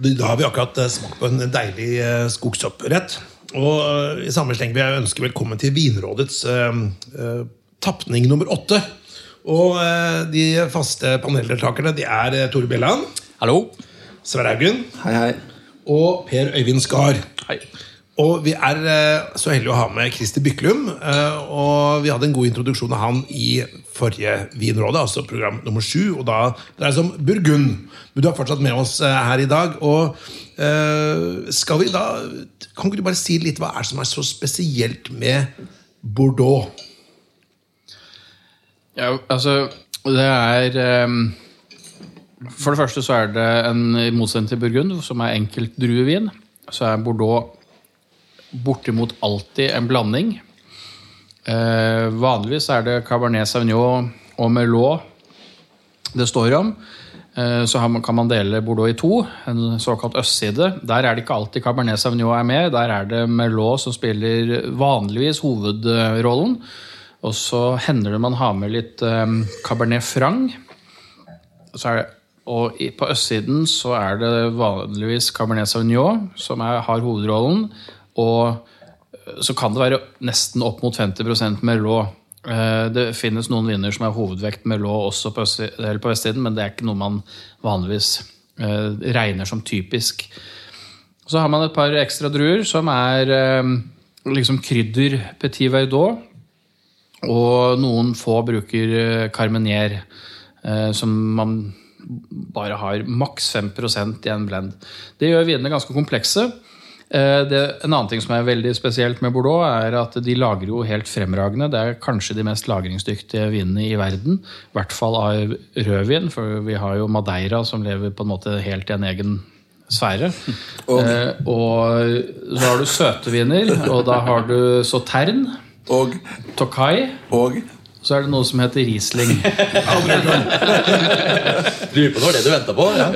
Da har vi akkurat eh, smakt på en deilig eh, skogsopprett. Og eh, i samme sleng vil jeg ønske velkommen til Vinrådets eh, eh, tapning nummer åtte. Og eh, de faste paneldeltakerne de er Tore Bjelland, Hallo. Sverre Haugen Hei, hei. og Per Øyvind Skar. Hei. Og vi er eh, så heldige å ha med Christer Byklum. eh, Og vi hadde en god introduksjon av han i forrige Vinrådet, altså program nummer sju. Og da dreier det seg om Burgund. Men du er fortsatt med oss eh, her i dag. Og skal vi da Kan ikke du bare si litt hva er det som er så spesielt med Bordeaux? Ja, altså, det er um For det første så er det en i motsetning til Burgund, som er enkelt druevin, så er Bordeaux bortimot alltid en blanding. Eh, vanligvis er det Cabernet Sauvignon og Merlot det står om. Eh, Så kan man dele Bordeaux i to, en såkalt østside. Der er det ikke alltid Cabernet Sauvignon er med. Der er det Merlot som spiller vanligvis hovedrollen. Og så hender det man har med litt eh, Cabernet Franc. Det, og på østsiden så er det vanligvis Cabernet Sauvignon som er, har hovedrollen. Og eh, så kan det være nesten opp mot 50 med lå. Det finnes noen viner som er hovedvekt Merlot også på, på vestsiden, men det er ikke noe man vanligvis eh, regner som typisk. Så har man et par ekstra druer som er eh, liksom krydder Petit Verdot. Og noen få bruker eh, Carmenier, eh, som man bare har maks 5% i en blend. Det gjør vinene ganske komplekse. Eh, Det, en annen ting som er veldig spesielt med Bordeaux, er at de lagrer jo helt fremragende. Det er kanskje de mest lagringsdyktige vinene i verden. I hvert fall av rødvin, for vi har jo Madeira som lever på en måte helt i en egen sfære. Og- Eh, og så har du søte viner, og da har du Sautern. Og, Tokai, og så er det noe som heter Riesling. Lurer på når det du venta på. Ja.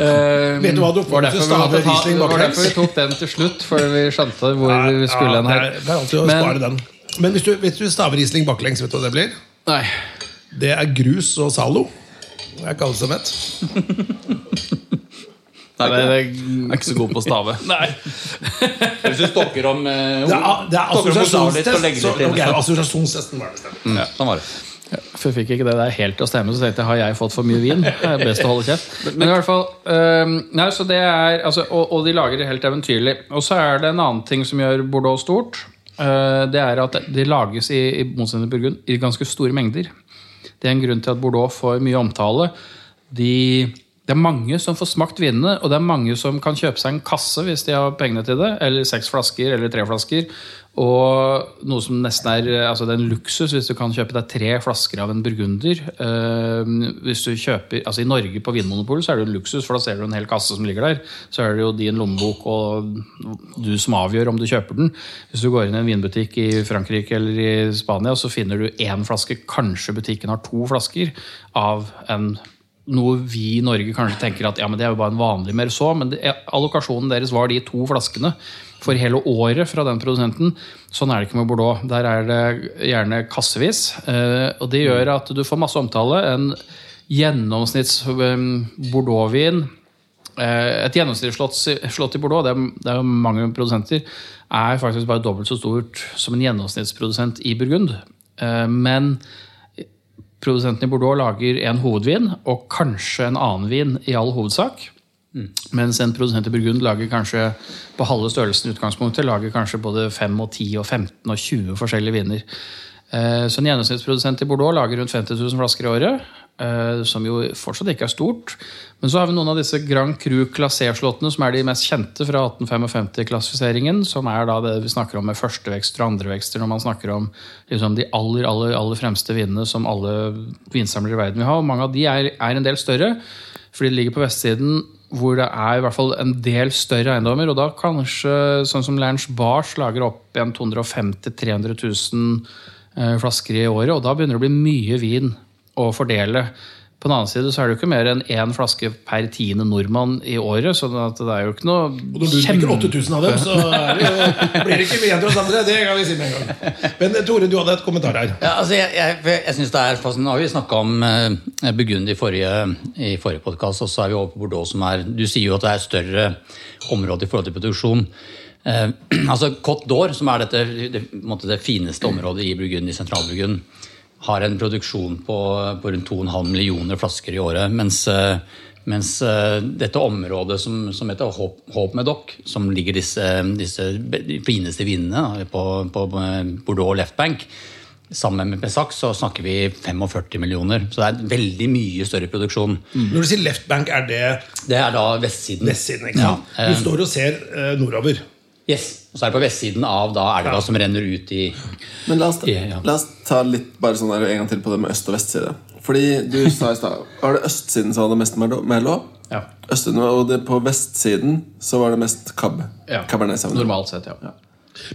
Vet du hva du Var får derfor, hvis du vi måtte ta, var derfor vi tok den til slutt, for vi skjønte hvor vi skulle hen Ja, her. det er, det er alltid å Men- spare den. Men hvis du, hvis du staver Riesling baklengs, vet du hva det blir? Nei. Det er grus og Zalo. Det er ikke alle som vet. Nei, det, det, det, er ikke så god på å stave. nei. Hvis du stokker om eh, Det er, det er ok, assosiasjonstesten var det Mm. Ja, den var det. For jeg fikk ikke det der helt til å stemme, så tenkte jeg har jeg fått for mye vin. Det er best å holde kjeft. Men i hvert fall um, nei, så det er, altså, og, og de lager det helt eventyrlig. Og så er det en annen ting som gjør Bordeaux stort. Uh, det er at de lages i, i motsetning til Burgund i ganske store mengder. Det er en grunn til at Bordeaux får mye omtale. De, det er mange som får smakt vinene, og det er mange som kan kjøpe seg en kasse hvis de har pengene til det, eller seks flasker eller tre flasker. Og noe som nesten er altså det er en luksus hvis du kan kjøpe deg tre flasker av en burgunder. Eh, hvis du kjøper, altså I Norge på Vinmonopolet så er det en luksus, for da ser du en hel kasse som ligger der. Så er det jo din lommebok og du som avgjør om du kjøper den. Hvis du går inn i en vinbutikk i Frankrike eller i Spania, så finner du én flaske. Kanskje butikken har to flasker av en noe vi i Norge kanskje tenker at ja, men det er jo bare en vanlig Merceau, men det, allokasjonen deres var de to flaskene for hele året fra den produsenten. Sånn er det ikke med Bordeaux. Der er det gjerne kassevis. eh, Og det gjør at du får masse omtale. En gjennomsnitts eh, Bordeaux-vin eh, Et gjennomsnittsslott i Bordeaux, det er, jo mange produsenter, er faktisk bare dobbelt så stort som en gjennomsnittsprodusent i Burgund. Men produsenten i Bordeaux lager en hovedvin og kanskje en annen vin i all hovedsak. Mens en produsent i Burgund lager kanskje på halve størrelsen utgangspunktet, lager kanskje både 5 og 10 og 15 og 20 forskjellige viner. Eh, Så en gjennomsnittsprodusent i Bordeaux lager rundt 50 000 flasker i året. eh, Som jo fortsatt ikke er stort. Men så har vi noen av disse Grand Cru Classé-slåttene, som er de mest kjente fra 1855-klassifiseringen. Som er da det vi snakker om med førstevekster og andrevekster når man snakker om liksom, de aller, aller, aller fremste vinene som alle vinsamlere i verden vil ha. Og mange av de er, er en del større, fordi de ligger på vestsiden hvor det er i hvert fall en del større eiendommer. Og da kanskje, sånn som Lernst Bars lager opp igjen 250 000-300 000 eh, flasker i året. Og da begynner det å bli mye vin å fordele På den annen side så er det jo ikke mer enn én flaske per tiende nordmann i året. Så det er jo ikke noe Og når du drikker 8000 av dem, så er det jo, blir det ikke mye igjen til oss andre. Det kan vi si med en gang. Men eh, Tore, du hadde et kommentar her. Ja, altså jeg, jeg, jeg synes det er fascinerende. Nå har vi snakka om uh, Burgund i forrige, i forrige podkast, og så er vi over på Bordeaux, som er Du sier jo at det er større område i forhold til produksjon. Uh, altså Côte d'Or, som er dette, det, det fineste området i Burgund, i Sentral-Burgund, har en produksjon på, på rundt 2,5 millioner flasker i året. Mens, eh, mens eh, dette området som, som heter Håp, Håp Medoc, som ligger disse, disse fineste vinene på, på Bordeaux Left Bank, Sammen med Pesac så snakker vi 45 millioner. Så det er veldig mye større produksjon. Når du sier left bank, er det Det er da vestsiden. vestsiden? ikke? Ja, Du står og ser eh, nordover. Yes. Og så er det på vestsiden av da elva som renner ut i Men la oss, ta, Ja, ja. la oss ta litt bare sånn der, en gang til på det med øst- og vestside. Fordi du sa i stad Var det østsiden som hadde mest Merlot? Ja. Østsiden, og det, på vestsiden så var det mest Cab. Ja. Cabernet Sauvignon. Normalt sett, ja.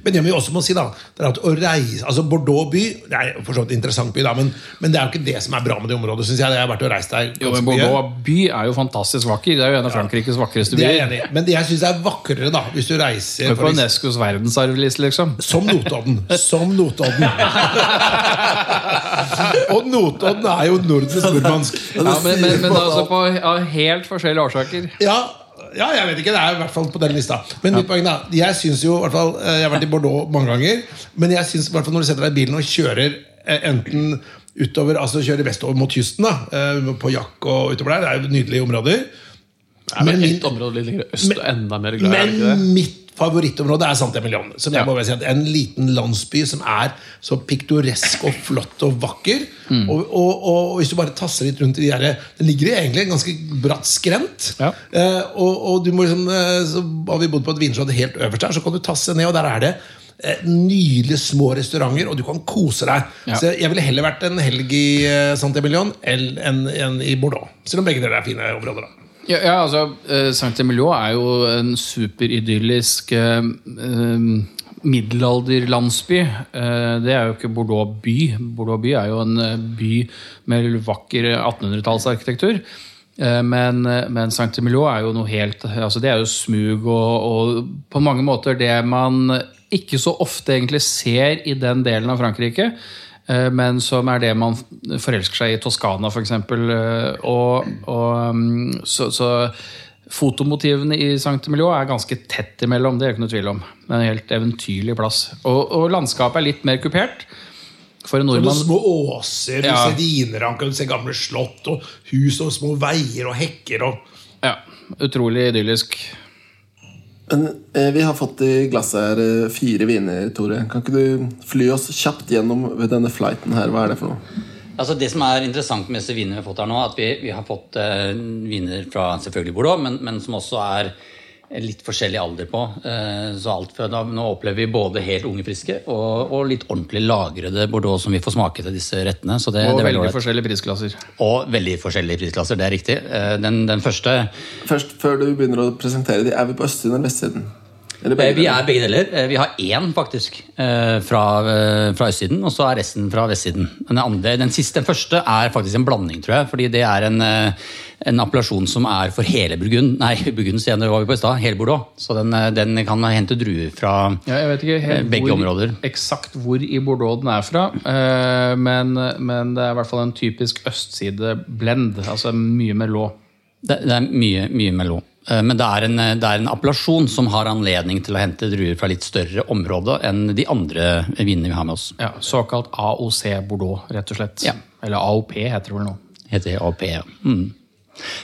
Men det vi også må si da, det er at å reise, altså Bordeaux by det er for så vidt en interessant by, da, men, men det er jo ikke det som er bra med det området. Synes jeg. Jeg har vært og reist der Jo, men. Bordeaux by er jo fantastisk vakker. Det er jo en av Frankrikes vakreste er byer. Men det jeg syns er vakrere, da hvis du reiser er På Unescos verdensarvliste, liksom. Som Notodden. Som Notodden. og Notodden er jo Nordens burmansk. Ja, men, men, men altså på av helt forskjellige årsaker. Ja, ja, jeg vet ikke. Det er i hvert fall på den lista. Men mitt poeng da, jeg synes jo, i hvert fall, eh, jeg har vært i Bordeaux mange ganger, men jeg synes i hvert fall når du setter deg i bilen og kjører eh, enten utover, altså kjører vestover mot kysten, da, eh, på Jack og utover der, det er jo nydelige områder. Det er vel Men ett område litt lenger øst og enda mer glad. Men mitt favorittområde er Santemillion. Som jeg må si at En liten landsby som er så piktoresk og flott og vakker. Mm. Og, og, og hvis du bare tasser litt rundt i de der Den ligger egentlig en ganske bratt skrent. Ja. Eh, og, og du må liksom eh, Så har vi bodd på et vinslott helt øverst der, så kan du tasse ned, og der er det eh, Nydelige små restauranter, og du kan kose deg. Ja. Så Jeg ville heller vært en helg i eh, Saint-Emilion enn en, en, i Bordeaux. Selv om begge deler er fine områder. da Ja, ja altså eh, Saint-Emilion er jo en superidyllisk eh, eh, middelalderlandsby. Eh, det er jo ikke Bordeaux by. Bordeaux by er jo en by med vakker 1800-tallsarkitektur. Eh, Men, men Saint-Emilion er jo noe helt altså Det er jo smug og, og på mange måter det man ikke så ofte egentlig ser i den delen av Frankrike. Eh, Men som er det man forelsker seg i Toskana, f.eks. Og, og, mm, så, så fotomotivene i Sankt Emilio er ganske tett imellom. Det er ikke noe tvil om. Det er en helt eventyrlig plass. Og, og landskapet er litt mer kupert. For en nordmann små åser, du Ja. ser vinranker, du ser gamle slott og hus og små veier og hekker. Og... Ja, utrolig idyllisk. Men eh, vi har fått i glasset her eh, fire viner, Tore. Kan ikke du fly oss kjapt gjennom denne flighten her? Hva er det for noe? Altså Det som er interessant med disse vinene vi har fått her nå, at vi, vi har fått eh, viner fra selvfølgelig Bordeaux, men, men som også er litt forskjellig alder på. Eh, så alt fra da, Nå opplever vi både helt unge friske og, og litt ordentlig lagrede Bordeaux som vi får smake til disse rettene. Så det, Og det er veldig veldig forskjellige prisklasser. Og veldig forskjellige prisklasser, det er riktig. Eh, Den, den første Først, Før du begynner å presentere de, er vi på østsiden eller vestsiden? Eh, Vi er begge deler. Vi har én faktisk fra, fra østsiden, og så er resten fra vestsiden. Den, andre, den, siste, den første er faktisk en blanding, tror jeg. Fordi det er en, en appellasjon som er for hele Burgund. Nei, Burgund senere var vi på i stad. Hele Bordeaux. Så den, eh, den kan hente druer fra Ja, Eh, begge hvor, områder. eksakt hvor i Bordeaux den er fra, eh, men, men det er i hvert fall en typisk østside-blend. Altså mye Merlot. Det, det er mye, mye. Eh, Men det er, en, det er en appellasjon som har anledning til å hente druer fra litt større område enn de andre vinene vi har med oss. Ja, Såkalt AOC Bordeaux, rett og slett. Ja. Eller AOP heter det vel nå. Heter AOP, ja. Mm.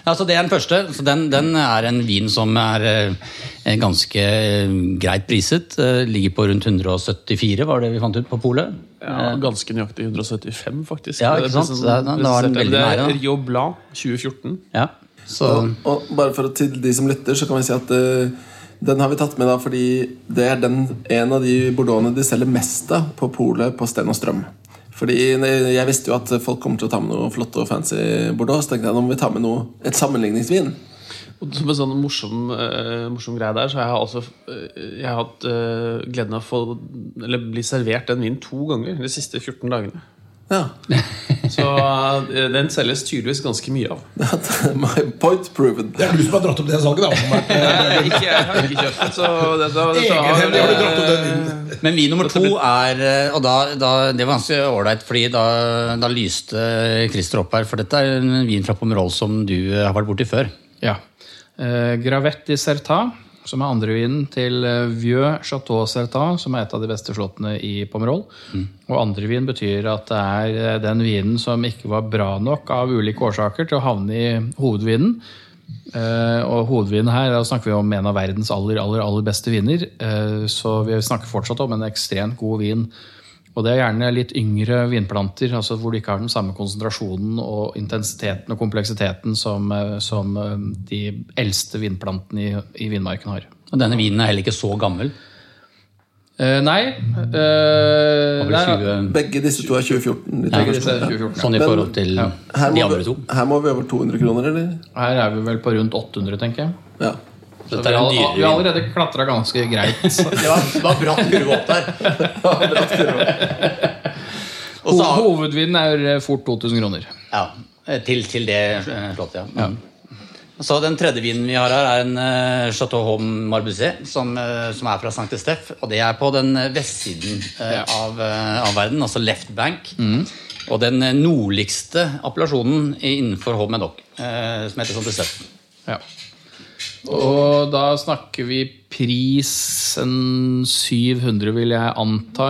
Altså, det er den første. Så den, den er en vin som er eh, ganske eh, greit priset. Eh, ligger på rundt 174, var det vi fant ut på polet. Ja, ganske nøyaktig 175, faktisk. Ja, ikke sant? Det er da var den veldig nære. Det er. Rio Blad 2014. Ja. Så Og bare for å, til de som lytter, så kan vi si at uh, den har vi tatt med da fordi det er den, en av de bordeauxene de selger mest av på polet på Sten og Strøm. Fordi Jeg visste jo at folk kommer til å ta med noe flott og fancy bordeaux. Så tenkte jeg nå må vi ta med noe, et sammenligningsvin. Og som en sånn morsom, uh, morsom greie der, så har jeg altså eh, Jeg har hatt uh, gleden av å få Eller bli servert den vinen to ganger de siste 14 dagene. Ja. Så eh, den selges tydeligvis ganske mye av. My point proven. Det er du som har dratt opp det salget, da. Ikke, jeg har ikke kjøpt den, så det, dette det, Egenhendig det, det, den. Men vin nummer to er eh, Og da, da, det var ganske ålreit, fordi da, da lyste Christer opp her. For dette er en vin fra Pomerol som du eh, har vært borti før. Ja. Uh, Gravetti di Certa, som er andrevinen til eh, Vieux Chateau Certa, som er et av de beste slottene i Pomerol. Og andrevin betyr at det er eh, den vinen som ikke var bra nok av ulike årsaker til å havne i hovedvinen. Eh, og hovedvinen her, da snakker vi om en av verdens aller, aller, aller beste viner. Så vi snakker fortsatt om en ekstremt god vin. Og det er gjerne litt yngre vinplanter, altså hvor du ikke har den samme konsentrasjonen og intensiteten og kompleksiteten som, eh, som eh, de eldste vinplantene i, i vinmarken har. Og denne vinen er heller ikke så gammel. Eh, nei, eh, 20, Begge disse to er 2014. De to begge er 2014. sånn i forhold til Her de andre to. her må vi over 200 kroner, eller? Her er vi vel på rundt 800, tenker jeg. Ja. Så vi all, har, vi har allerede klatra ganske greit. Det var, det var bratt kurve opp der. Og så har- Hovedvinen er fort 2000 kroner. Ja, til, til det eh, slottet, ja. Mm. Så Den tredje vinen vi har her, er en uh, Chateau Homme Marbusé, som, eh, som er fra St. Estef. Og det er på den eh, vestsiden eh, av, eh, av verden, altså left bank. Og den eh, nordligste appellasjonen innenfor Homme Medoc, uh, som heter Sankt Estef. Ja. Og da snakker vi pris en 700, vil jeg anta,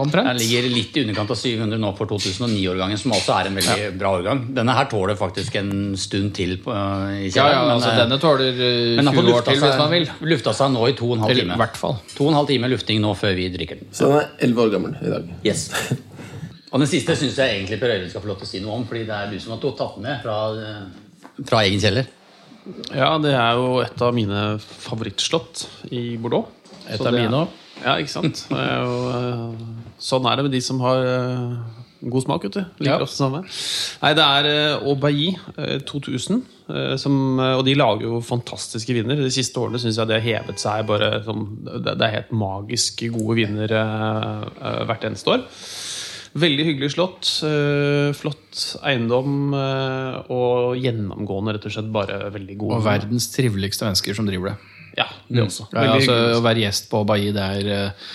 omtrent? Den ligger litt i underkant av 700 nå for 2009-årgangen, som også er en veldig bra årgang. Denne her tåler faktisk en stund til på, i Ja, ja, men, altså eh, denne tåler eh, men den har 20 år til, hvis man vil. lufta seg nå i to og en halv Eller i time. hvert fall. To og en halv time lufting nå før vi drikker den. Så den er 11 år gammel i dag. Yes. Og den siste syns jeg egentlig Per Øyvind skal få lov til å si noe om, fordi det er du som har tatt den med fra, eh, fra egen kjeller. Ja, det er jo et av mine favorittslott i Bordeaux. Et av mine òg. Ja, ikke sant? Er jo, eh, sånn er det med de som har eh, god smak, vet du. Liker Ja. også det samme. Nei, det er eh, 2000. eh, som, og de lager jo fantastiske viner. De siste årene syns jeg det har hevet seg bare som Det, er helt magisk gode viner hvert eneste år. Veldig hyggelig slott. eh, flott eiendom. eh, og gjennomgående rett og slett bare veldig god. Og verdens triveligste mennesker som driver det. Ja, det også. Ja, Veldig altså, å være gjest på Bailly, det er eh,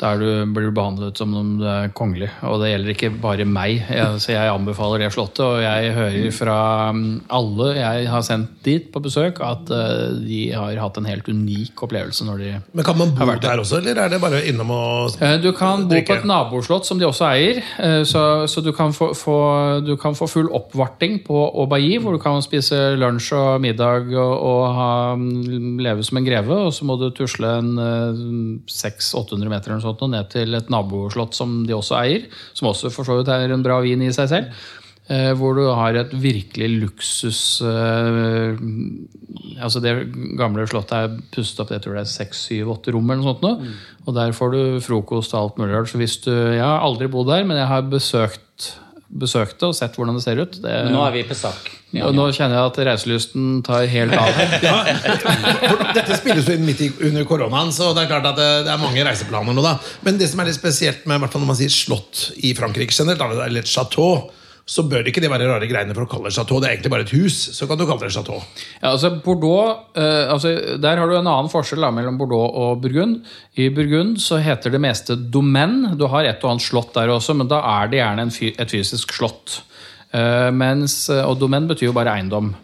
der du blir behandlet som om du er kongelig. Og det gjelder ikke bare meg. Jeg, så jeg anbefaler det slottet. Og jeg hører fra mm, alle jeg har sendt dit på besøk, at eh, de har hatt en helt unik opplevelse når de Men kan man bo vært der også, eller er det bare innom og Eh, Du kan bo på et naboslott som de også eier, eh, så, så du, kan få, få, du kan få full oppvarting på Aubaye, hvor du kan spise lunsj og middag og, og ha, mm, leve som en greve, og så må du tusle en eh, 600-800 meter eller noe sånt, og ned til et naboslott som de også eier, som også for så vidt er en bra vin i seg selv. eh, Hvor du har et virkelig luksus eh, Altså Det gamle slottet er pustet opp jeg tror det er seks, syv, åtte rom. eller noe sånt nå. Og der får du frokost og alt mulig rart. Så hvis du, Jeg har aldri bodd der, men jeg har besøkt, besøkt det og sett hvordan det ser ut. Det, nå er vi på sak. Ja, nå kjenner jeg at reiselysten tar helt av. ja, Dette spilles jo inn midt under koronaen, så det er klart at det, det er mange reiseplaner nå. da Men det som er litt spesielt med i hvert fall når man sier slott i Frankrike generelt, eller et chateau, så bør det ikke det være rare greiene for å kalle det chateau. Det er egentlig bare et hus. Så kan du kalle det chateau. Ja, altså Bordeaux, eh, altså Der har du en annen forskjell da, mellom Bordeaux og Burgund. I Burgund så heter det meste domaine. Du har et og annet slott der også, men da er det gjerne fy et fysisk slott. Eh, mens, og domaine betyr jo bare eiendom.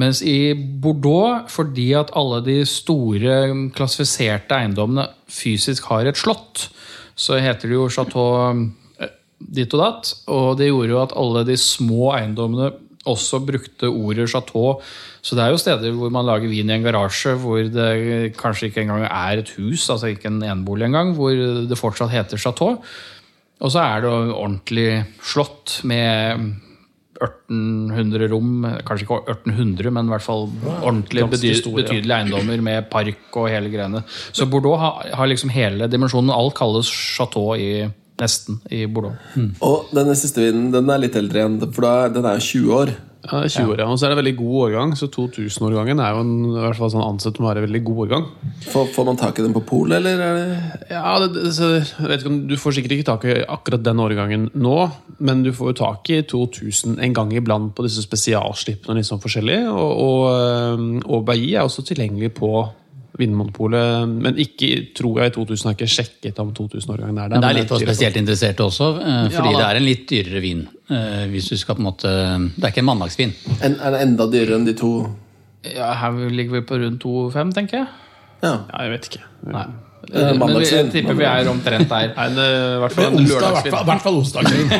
Mens i Bordeaux, fordi at alle de store klassifiserte eiendommene fysisk har et slott, så heter det jo chateau eh, ditt og datt. Og det gjorde jo at alle de små eiendommene også brukte ordet chateau. Så det er jo steder hvor man lager vin i en garasje hvor det kanskje ikke engang er et hus, altså ikke en enebolig engang, hvor det fortsatt heter chateau. Og så er det ordentlig slott med 1800 rom, kanskje ikke 1800, men i hvert fall ordentlig betydelige eiendommer med park og hele greiene. Så Bordeaux har, har liksom hele dimensjonen. Alt kalles chateau i nesten i Bordeaux. Og denne siste vinen den er litt eldre igjen, for da, den er jo 20 år. Ja, det er 20 år, ja. Og så er det en veldig god årgang, så 2000-årgangen er jo en, i hvert fall sånn ansett som å være en veldig god årgang. Får, får man tak i den på polet, eller er det Ja, det, det, så, vet ikke om, Du får sikkert ikke tak i akkurat den årgangen nå, men du får jo tak i 2000 en gang iblant på disse spesialslippene. Litt sånn forskjellig, og, og, og Bailly er også tilgjengelig på Vinmonopolet, men ikke, tror jeg, i 2000 har jeg ikke sjekket om 2000-årgangen er der. Men det er litt for spesielt interesserte også, eh, fordi Ja, det er en litt dyrere vin. eh, Hvis du skal på en måte Det er ikke en mandagsvin. en, Er det enda dyrere enn de to Ja, her ligger vi på rundt 2,5, tenker jeg. Ja. Ja, jeg vet ikke. Nei. Men vi, jeg tipper vi er omtrent der. Nei, det i hvert fall lørdagsvin.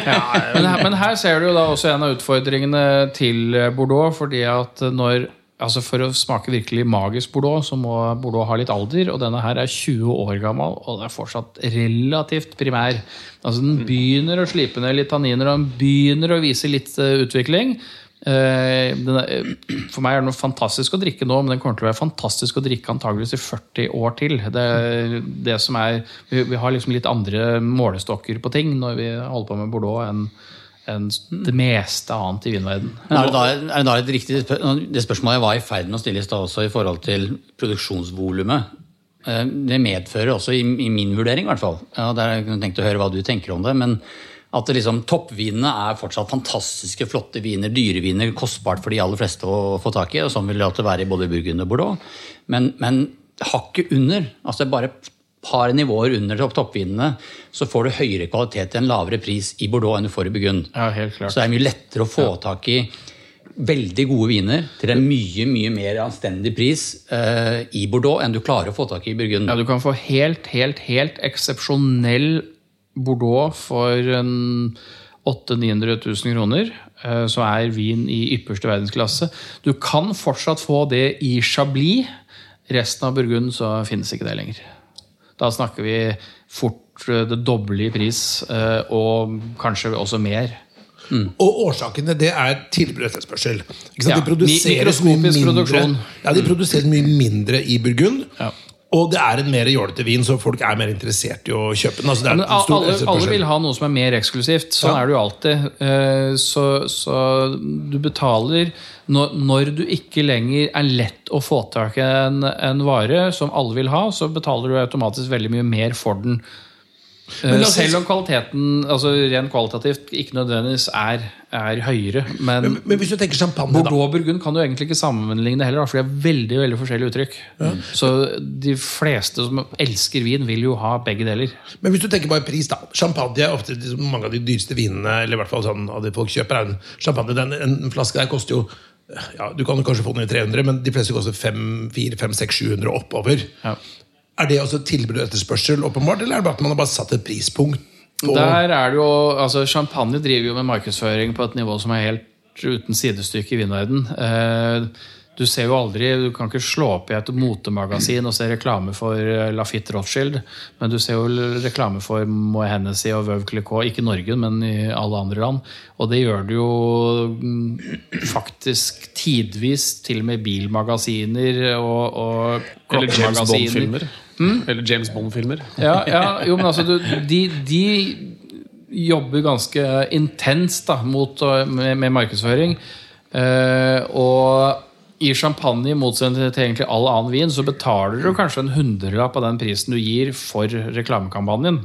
Men men her ser du jo da også en av utfordringene til Bordeaux. fordi at når Altså For å smake virkelig magisk Bordeaux, så må Bordeaux ha litt alder. Og denne her er 20 år gammel, og den er fortsatt relativt primær. Altså Den begynner å slipe ned litt tanniner, og den begynner å vise litt eh, utvikling. Eh, er, eh, for meg er det noe fantastisk å drikke nå, men den kommer til å være fantastisk å drikke antageligvis i 40 år til. Det, det som er, vi, vi har liksom litt andre målestokker på ting når vi holder på med Bordeaux enn enn det meste annet i vinverden. Men er det da, er det da et riktig Det spørsmålet jeg var i ferd med å stille i stad også i forhold til produksjonsvolumet. eh, Det medfører også, i, i min vurdering i hvert fall, ja, der jeg kunne tenkt å høre hva du tenker om det, men at liksom, toppvinene er fortsatt fantastiske, flotte viner, dyre viner, kostbart for de aller fleste å få tak i, og sånn vil det alltid være i både Burgund og Bordeaux. Men, men hakket under, altså bare par nivåer under topp toppvinene, så får du høyere kvalitet til en lavere pris i Bordeaux enn du får i Burgund. Ja, helt klart. Så det er mye lettere å få tak i veldig gode viner til en mye mye mer anstendig pris uh, i Bordeaux enn du klarer å få tak i i Burgund. Ja, du kan få helt, helt, helt eksepsjonell Bordeaux for en 800 000-900 000 kroner, så som er vin i ypperste verdensklasse. Du kan fortsatt få det i Chablis. Resten av Burgund så finnes ikke det lenger. Da snakker vi fort eh, det doble i pris, eh, og kanskje også mer. Og årsaken til det er tilbud og etterspørsel. Ja, de produserer mye mindre, ja, de produserer mye mindre i Burgund. Ja. Og det er en mer jålete vin, så folk er mer interessert i å kjøpe den. Altså, stor alle, alle vil ha noe som er mer eksklusivt. Sånn Ja. er det jo alltid. Eh, Så, så du betaler når, når du ikke lenger er lett å få tak i en, en vare som alle vil ha, så betaler du automatisk veldig mye mer for den. Eh, Men la oss- Selv om kvaliteten altså rent kvalitativt ikke nødvendigvis er, er høyere. Men, men, men hvis du tenker champagne. Bordeaux og Burgund kan du egentlig ikke sammenligne heller, for de har veldig veldig forskjellige uttrykk. Så de fleste som elsker vin, vil jo ha begge deler. Men hvis du tenker bare pris, da. Champagne er ofte mange av de dyreste vinene eller i hvert fall sånn av det folk kjøper. er en champagne. Den, en flaske der koster jo ja, Du kan kanskje få den i 300, men de fleste koster 5, 4, 5, 6, 700 oppover. Ja. Er det også tilbud og etterspørsel, åpenbart, eller er det bare at man har bare satt et prispunkt? på- Der er det jo, altså Champagne driver jo med markedsføring på et nivå som er helt uten sidestykke i vinverden. Eh, Du ser jo aldri, du kan ikke slå opp i et motemagasin og se reklame for eh, Lafitte Rothschild, men du ser jo reklame for Moët Hennessy og Veuve Clicquot, ikke i Norge, men i alle andre land. Og det gjør det jo mm, faktisk tidvis, til og med bilmagasiner og, og Eller James klokkemagasiner. Hmm? Eller James Bond-filmer. Ja, ja, jo, men altså, du, de, de jobber ganske intenst da, mot, med, med markedsføring. Eh, og i champagne, i motsetning til egentlig all annen vin, så betaler du kanskje en hundrelapp av den prisen du gir for reklamekampanjen.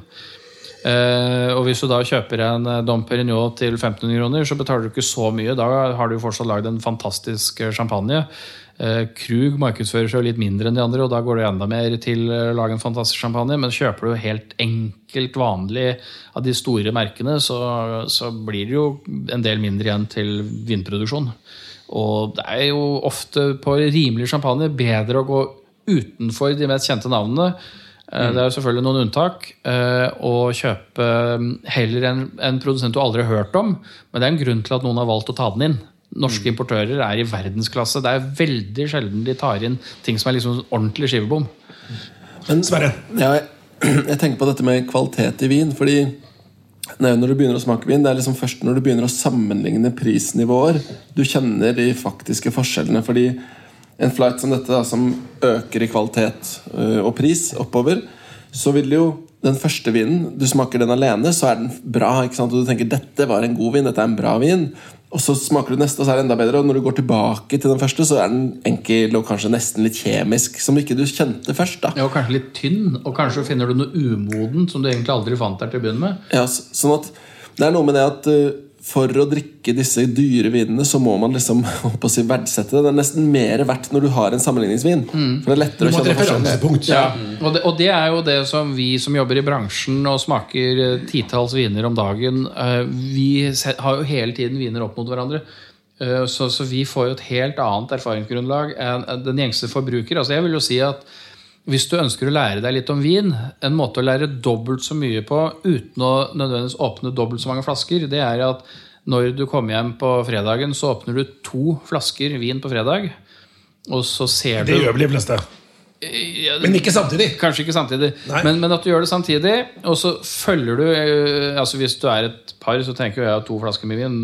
Eh, og hvis du da kjøper en eh, Dom Perignon til 1500 kroner, så betaler du ikke så mye. Da har du fortsatt lagd en fantastisk eh, champagne. Eh, Krug markedsfører seg jo litt mindre enn de andre, og da går det enda mer til eh, å lage en fantastisk champagne. Men kjøper du helt enkelt vanlig av de store merkene, så, så blir det jo en del mindre igjen til vinproduksjon. Og det er jo ofte på rimelig champagne bedre å gå utenfor de mest kjente navnene. Eh, Det er jo selvfølgelig noen unntak. Å kjøpe eh, heller en, en produsent du aldri har hørt om. Men det er en grunn til at noen har valgt å ta den inn. Norske importører er i verdensklasse. Det er veldig sjelden de tar inn ting som er liksom ordentlig skivebom. Men Sverre. ja, jeg, tenker på dette med kvalitet i vin. Fordi når du begynner å smake vin, det er liksom først når du begynner å sammenligne prisnivåer, du kjenner de faktiske forskjellene. Fordi en flight som dette, da, som øker i kvalitet øh, og pris oppover, så vil jo den første vinen Du smaker den alene, så er den bra. ikke sant? Og du tenker dette var en god vin, dette er en bra vin. Og så smaker du neste, og så er det enda bedre. Og når du går tilbake til den første, så er den enkel og kanskje nesten litt kjemisk, som ikke du kjente først. da. Ja, og kanskje litt tynn, og kanskje finner du noe umodent som du egentlig aldri fant der til å begynne med. Ja, sånn at Det er noe med det at eh, for å drikke disse dyre vinene, så må man liksom å si, verdsette det. Det er nesten mer verdt når du har en sammenligningsvin. For det er lettere å kjenne forskjell. referansepunkt. Og det, og det er jo det som vi som jobber i bransjen og smaker eh, titalls viner om dagen, eh, vi har jo hele tiden viner opp mot hverandre. Eh, Så, så vi får jo et helt annet erfaringsgrunnlag enn den gjengse forbruker. Altså jeg vil jo si at hvis du ønsker å lære deg litt om vin, en måte å lære dobbelt så mye på uten å nødvendigvis åpne dobbelt så mange flasker, det er at når du kommer hjem på fredagen, så åpner du to flasker vin på fredag. Og så ser Det du gjør vel de fleste. Ja, Men ikke samtidig. Kanskje ikke samtidig, men, men at du gjør det samtidig. Og så følger du eh, altså Hvis du er et par, så tenker jeg at to flasker med vin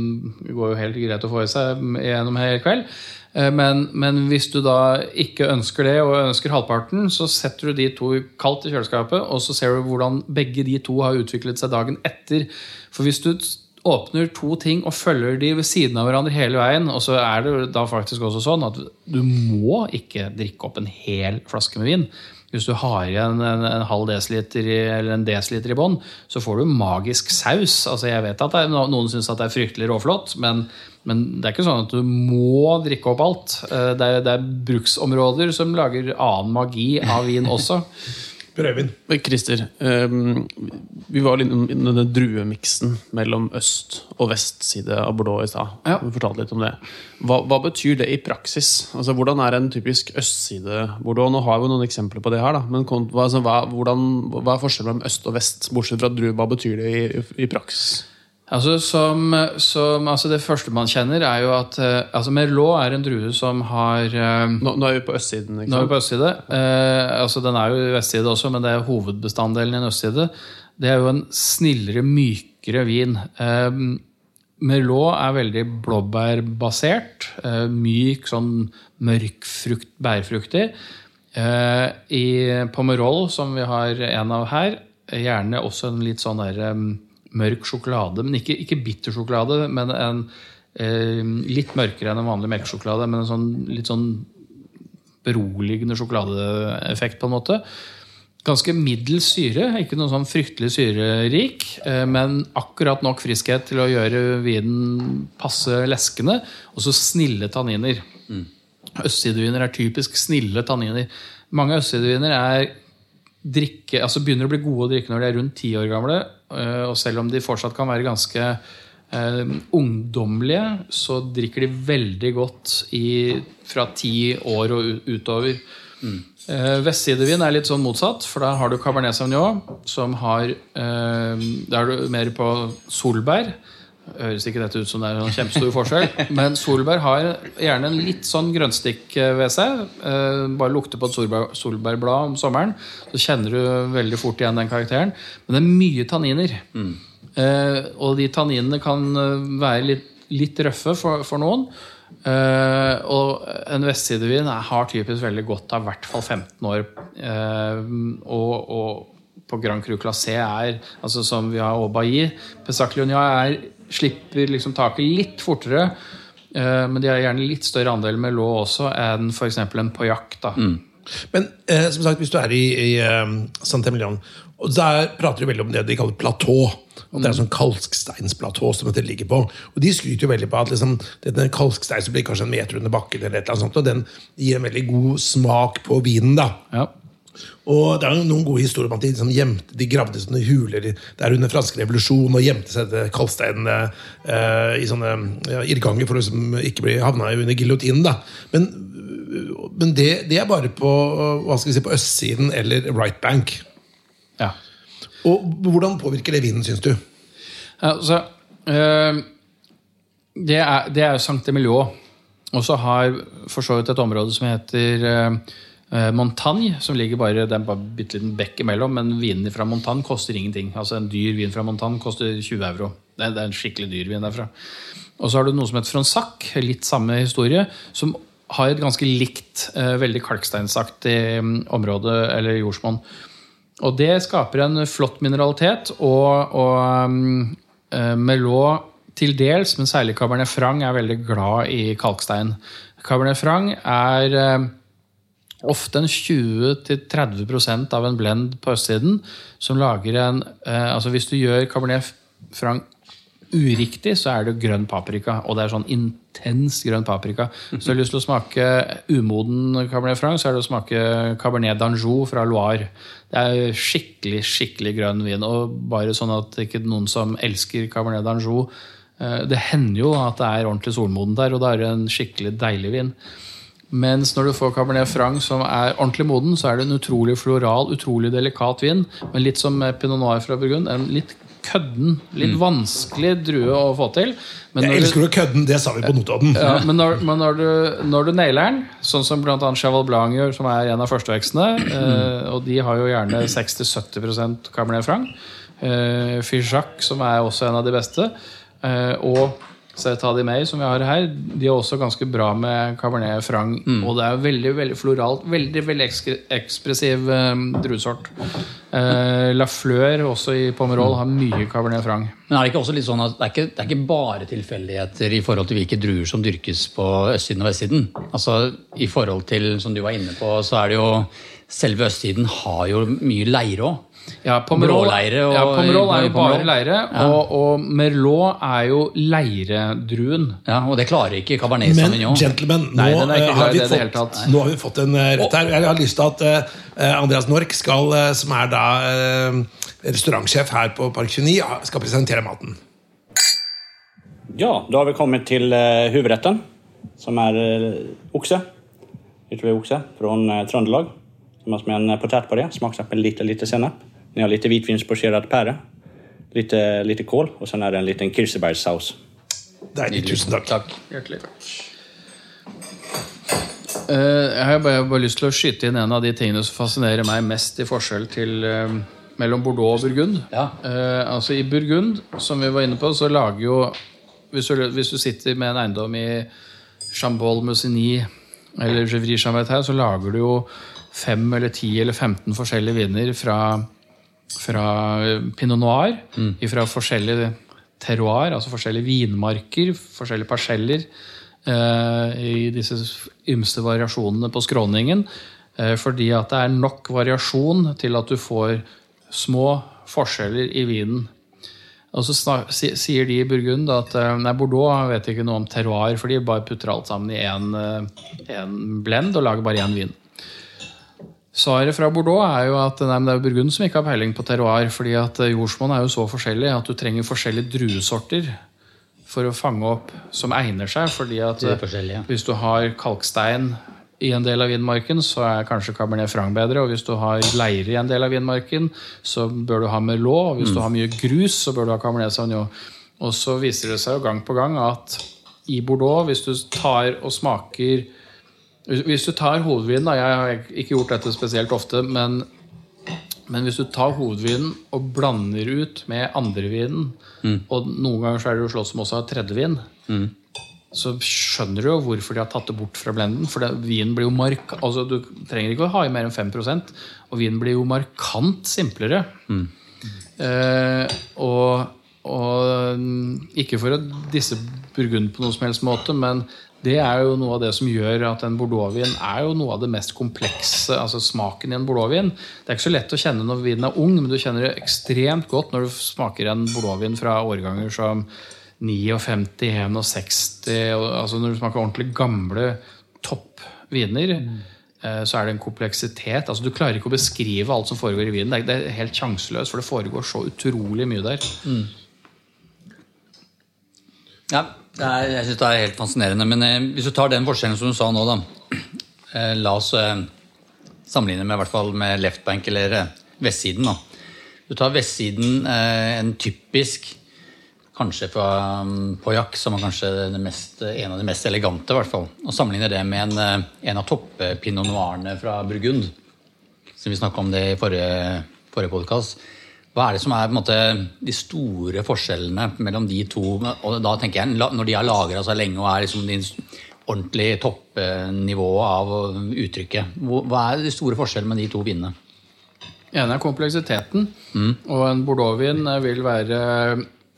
går jo helt greit å få i seg gjennom hele kveld. Eh, Men, men hvis du da ikke ønsker det, og ønsker halvparten, så setter du de to kaldt i kjøleskapet, og så ser du hvordan begge de to har utviklet seg dagen etter. For hvis du åpner to ting og følger de ved siden av hverandre hele veien, og så er det da faktisk også sånn at du må ikke drikke opp en hel flaske med vin. Hvis du har igjen en, en halv desiliter eller en desiliter i bånn, så får du magisk saus. Altså Jeg vet at det noen syns det er fryktelig råflott, men, men det er ikke sånn at du må drikke opp alt. Eh, Det er, det er bruksområder som lager annen magi av vin også. Prøvin. Christer, ehm, vi var innom denne druemiksen mellom øst- og vestside av Bordeaux i stad. Ja. Vi fortalte litt om det. Hva, hva betyr det i praksis? Altså, Hvordan er en typisk østside Bordeaux? Nå har vi noen eksempler på det her, da. Men hva, altså, hva, hvordan, hva er forskjellen mellom øst og vest, bortsett fra drue? Hva betyr det i, i, i praksis? Altså, som, som, altså Det første man kjenner, er jo at eh, altså Merlot er en drue som har eh, Nå, nå er vi på østsiden. ikke Nå er vi på østside. Eh, altså Den er jo i vestside også, men det er hovedbestanddelen i en østside. Det er jo en snillere, mykere vin. Eh, Merlot er veldig blåbærbasert. Eh, myk, sånn mørk frukt, bærfruktig. Eh, I Pomerol, som vi har en av her, gjerne også en litt sånn derre mørk sjokolade. Men ikke, ikke bitter sjokolade, men en eh, litt mørkere enn en vanlig melkesjokolade. Men en sånn, litt sånn beroligende sjokoladeeffekt, på en måte. Ganske middels syre, ikke noe sånn fryktelig syrerik, eh, men akkurat nok friskhet til å gjøre vinen passe leskende, og så snille tanniner. Østsideviner er typisk snille tanniner. Mange østsideviner er drikke, altså begynner å bli gode å drikke når de er rundt ti år gamle, eh, og selv om de fortsatt kan være ganske eh, ungdommelige, så drikker de veldig godt i, fra ti år og utover. Eh, Vestsidevin er litt sånn motsatt, for da har du Cabernet Sauvignon, som har eh, Da er du mer på solbær. Høres ikke dette ut som det er en kjempestor forskjell, men solbær har gjerne en litt sånn grønnstikk eh, ved seg. Eh, bare lukte på et solbær, solbærblad om sommeren, så kjenner du veldig fort igjen den karakteren. Men det er mye tanniner. Mm. og de tanninene kan eh, være litt, litt røffe for, for noen. Uh, og en vestsidevin har typisk veldig godt av i hvert fall 15 år. Uh, og, og på Grand Cru Classé er, altså som vi har Aubailly Pessac Lyonnais er, slipper liksom taket litt fortere. eh, men de har gjerne litt større andel med lå også enn f.eks. en Pauillac. da. Men eh, som sagt, hvis du er i, i eh, Saint-Emilion, der prater de veldig om det de kaller platå. Og det er sånn kalksteinsplatå som dette ligger på. Og de skryter jo veldig på at liksom, denne som blir kanskje en meter under bakken, eller et eller annet sånt, og den gir en veldig god smak på vinen. da. Ja. Og det er jo noen gode historier om at de, liksom gjemte, de gravde sånne huler der under fransk revolusjon og gjemte seg etter kalksteinene eh, i sånne ja, irrganger for å liksom ikke bli havna under giljotinen. Men, men det, det er bare på, hva skal vi si, på østsiden eller right bank. ja. Og Hvordan påvirker det vinden, syns du? Altså, øh, det, er, det er jo Sankt Emilio. Og så har for så vidt et område som heter øh, Montagne, som ligger bare det er bare en bitte liten bekk imellom, men vinene fra Montagne koster ingenting. Altså En dyr vin fra Montagne koster 20 euro. Det er, det er en skikkelig dyr vin derfra. Og så har du noe som heter Fronsac, litt samme historie, som har et ganske likt, øh, veldig kalksteinsaktig øh, område, eller jordsmonn. Og det skaper en flott mineralitet, og, og um, Melot til dels, men særlig Cabernet Franc er veldig glad i kalkstein. Cabernet Franc er eh, ofte en 20-30% av en blend på østsiden som lager en eh, Altså hvis du gjør Cabernet Franc uriktig, så er det grønn paprika. Og det er sånn intens grønn paprika. Så har du lyst til å smake umoden Cabernet Franc, så er det å smake Cabernet d'Anjou fra Loire. Det er skikkelig, skikkelig grønn vin. Og bare sånn at ikke noen som elsker Cabernet d'Anjou eh, Det hender jo at det er ordentlig solmodent der, og da er det en skikkelig deilig vin. Mens når du får Cabernet Franc som er ordentlig moden, så er det en utrolig floral, utrolig delikat vin. Men litt som Pinot Noir fra Burgund. En litt kødden, litt vanskelig drue å få til. Men Jeg du- elsker å kødden, det sa vi på Notodden. ja, men når, men når du, når du nailer den, sånn som bl.a. Cheval Blanc gjør, som er en av førstevekstene, eh, og de har jo gjerne 60-70% Cabernet Franc, eh, Fijac, som er også en av de beste, eh, og Zeta de May, som vi har her, de er også ganske bra med Cabernet Franc. Og det er veldig veldig floralt, veldig veldig ekspressiv eh, druesort. Eh, La Fleur, også i Pomerol, har mye Cabernet Franc. Men er det ikke også litt sånn at det er ikke, det er ikke bare tilfeldigheter i forhold til hvilke druer som dyrkes på østsiden og vestsiden? Altså I forhold til, som du var inne på, så er det jo Selve østsiden har jo mye leire òg. Ja, Pomerol, og- ja, Pomerol er jo Pomerol. bare leire, og, og Merlot er jo leiredruen. Ja, og det klarer ikke Cabernet Men gentlemen, nå, Nei, eh, klar har vi det i det fått, nå har vi fått en eh, rett her. Jeg har lyst til at eh, Andreas Nork, skal, som er da restaurantsjef her på Park 29, ha- skal presentere maten. Ja, da har vi kommet til uh, huvudretten, som er uh, okse. Ytterligere okse fra uh, Trøndelag. Som har med en potetpuré, smaksatt med litt, litt sennep. Ni har litt hvitvinsporseret pære. Litt, litt kål, og så er det en liten kirsebærsaus. Deilig, tusen takk. Takk. Hjertelig. Eh, jeg har bare, bare lyst til å skyte inn en av de tingene som fascinerer meg mest i forskjell til uh, mellom Bordeaux og Burgund. Ja. Uh, altså I Burgund, som vi var inne på, så lager jo Hvis du, hvis du sitter med en eiendom i Chambol, Musigny eller Gevry Chambertin, så lager du jo fem eller ti eller 15 forskjellige viner fra, fra eh, pinot noir. Fra forskjellige terroir, altså forskjellige vinmarker, forskjellige parseller. eh, I disse ymste variasjonene på skråningen. eh, fordi at det er nok variasjon til at du får små forskjeller i vinen. Og så snak, sier de i Burgund at eh, nei, Bordeaux vet ikke noe om terroir, for de bare putter alt sammen i én blend og lager bare én vin. Svaret fra Bordeaux er jo at nei, det er Burgund som ikke har peiling på terroir. fordi at eh, jordsmonn er jo så forskjellig at du trenger forskjellige druesorter for å fange opp som egner seg. fordi at hvis du har kalkstein i en del av vinmarken, så er kanskje Cabernet Franc bedre. Og hvis du har leire i en del av vinmarken, så bør du ha Merlot. Og hvis du har mye grus, så bør du ha Cabernet Sauvignon. Og så viser det seg jo gang på gang at i Bordeaux, hvis du tar og smaker hvis- du tar hovedvinen da, Jeg har ikke gjort dette spesielt ofte, men, men hvis du tar hovedvinen og blander ut med andrevinen, og noen ganger så er det jo slått som også har tredjevin, så skjønner du jo hvorfor de har tatt det bort fra blenden. For det, vinen blir jo mark altså Du trenger ikke å ha i mer enn 5% og vinen blir jo markant simplere. Eh, og, og mm, ikke for å disse Burgund på noen som helst måte, men det er jo noe av det som gjør at en bordeauxvin er jo noe av det mest komplekse. altså Smaken i en bordeauxvin. Det er ikke så lett å kjenne når vinen er ung, men du kjenner det ekstremt godt når du smaker en bordeauxvin fra årganger som 59, 61 og, altså Når du smaker ordentlig gamle toppviner, eh, så er det en kompleksitet. altså Du klarer ikke å beskrive alt som foregår i vinen. Det er, helt sjanseløst, for det foregår så utrolig mye der. Ja, det er, jeg syns det er helt fascinerende. Men eh, hvis du tar den forskjellen som du sa nå, da. Eh, la oss eh, sammenligne med, i hvert fall med leftbank eller eh, vestsiden. da. Du tar vestsiden, eh, en typisk Kanskje fra um, Pauillac, som er kanskje mest, en av de mest elegante, i hvert fall. Og sammenligner det med en, eh, en av topp-pinot fra Burgund. Som vi snakka om det i forrige, forrige podkast. Hva er det som er måte, de store forskjellene mellom de to? Og da tenker jeg, Når de har lagra seg lenge og er liksom de ordentlig toppnivået av uttrykket, hva er de store forskjellene med de to vinene? ene er kompleksiteten. Og en bordeauxvin vil være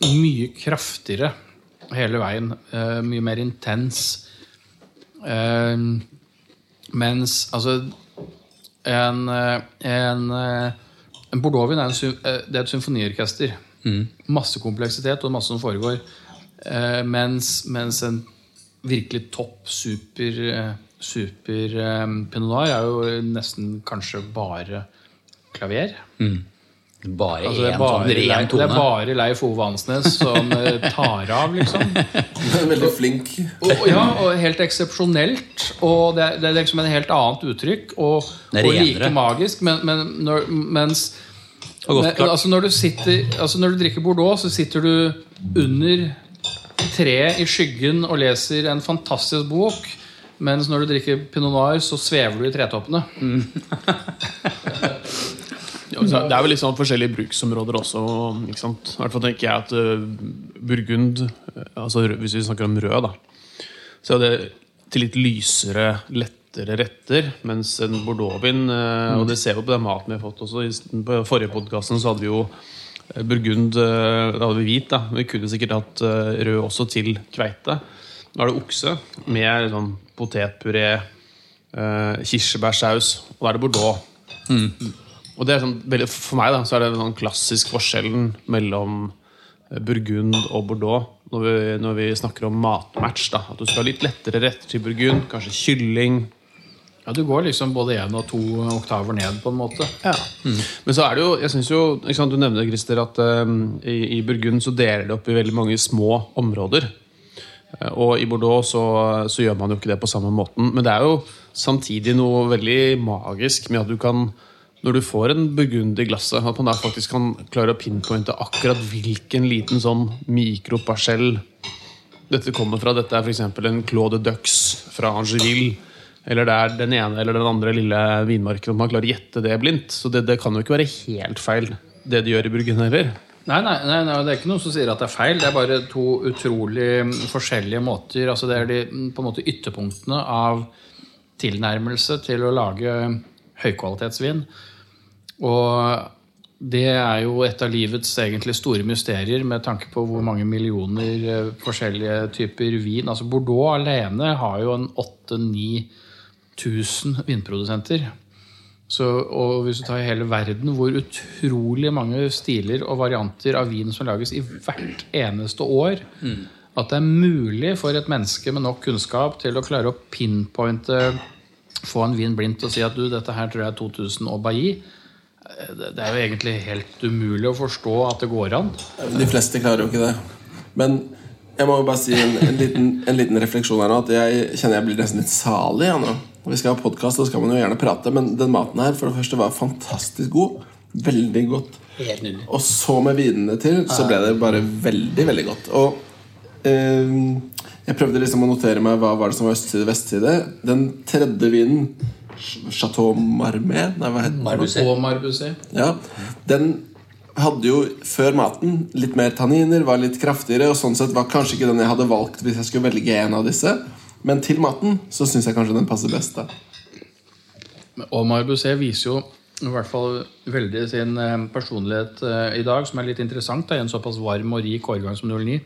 mye kraftigere hele veien. eh, mye mer intens. Eh, mens altså En, eh, en, en er, en, eh, det er et symfoniorkester. Masse kompleksitet og masse som foregår. Eh, mens, mens en virkelig topp super, eh, super eh, pinot noir er jo nesten kanskje bare klaver. Bare Altså, én sånn ren det er bare Leif Ove Ansnes som tar av, liksom. Veldig flink. Og, og ja, og helt eksepsjonelt. Og det er, det er liksom en helt annet uttrykk. Og, og like magisk. Men, men når, mens men, altså når, du sitter, altså når du drikker Bordeaux, så sitter du under treet i skyggen og leser en fantastisk bok. Mens når du drikker Pinot Noir, så svever du i tretoppene. Mm. det er vel litt sånn forskjellige bruksområder også. Ikke sant? I hvert fall tenker jeg at eh, Burgund, eh, altså hvis vi snakker om rød, da, så er det til litt lysere, lettere retter. Mens en bordeauxvin, eh, og det ser vi på den maten vi har fått også i- På forrige podkasten så hadde vi jo eh, Burgund eh, Da hadde vi hvit, da. Vi kunne sikkert hatt rød også til kveite. Nå er det okse med sånn potetpuré, kirsebærsaus, og da er det bordeaux. Og det er sånn, For meg da, så er det den klassisk forskjellen mellom Burgund og Bordeaux når vi, når vi snakker om matmatch. da At du skal ha litt lettere retter til Burgund. Kanskje kylling. Ja, Du går liksom både én og to oktaver ned, på en måte. Ja. Men så er det jo, jeg synes jo ikke sant, Du nevner Christer, at eh, i, i Burgund så deler det opp i veldig mange små områder. Eh, Og i Bordeaux så, så gjør man jo ikke det på samme måten. Men det er jo samtidig noe veldig magisk med at du kan når du får en burgund i glasset, at man da faktisk kan klare å pinpointe akkurat hvilken liten sånn mikroparsell dette kommer fra. Dette er f.eks. en Claude Dux fra Angeville. Eller det er den ene eller den andre lille vinmarken. At man klarer å gjette det blindt. Så det, det kan jo ikke være helt feil, det de gjør i Burgund heller. Nei, nei, nei, nei, det er ikke noen som sier at det er feil. Det er bare to utrolig forskjellige måter. Altså Det er de på en måte ytterpunktene av tilnærmelse til å lage høykvalitetsvin. Og det er jo et av livets egentlig store mysterier med tanke på hvor mange millioner eh, forskjellige typer vin. Altså Bordeaux alene har jo en 8000-9000 vinprodusenter. Så, og hvis du tar i hele verden, hvor utrolig mange stiler og varianter av vin som lages i hvert eneste år. At det er mulig for et menneske med nok kunnskap til å klare å pinpointe Få en vin blindt og si at du, dette her tror jeg er 2000 og Bailly. Det det er jo egentlig helt umulig å forstå at det går an. De fleste klarer jo ikke det. Men jeg må jo bare si en, en, liten, en liten refleksjon her nå. At jeg kjenner jeg blir nesten litt salig. Ja, nå. Vi skal ha podkast, og så skal man jo gjerne prate. Men den maten her for det første var fantastisk god. Veldig godt. Og så med vinene til, så ble det bare veldig, veldig godt. Og eh, jeg prøvde liksom å notere meg hva var det som var østside vestside. Den tredje vinen, Chateau Marmé Nei, hva heter den? Ja, den hadde jo før maten litt mer tanniner, var litt kraftigere, og sånn sett var kanskje ikke den jeg hadde valgt hvis jeg skulle velge en av disse. Men til maten så syns jeg kanskje den passer best. da Og Marbusé viser jo i hvert fall veldig sin eh, personlighet eh, i dag, som er litt interessant da, i en såpass varm og rik årgang som 09.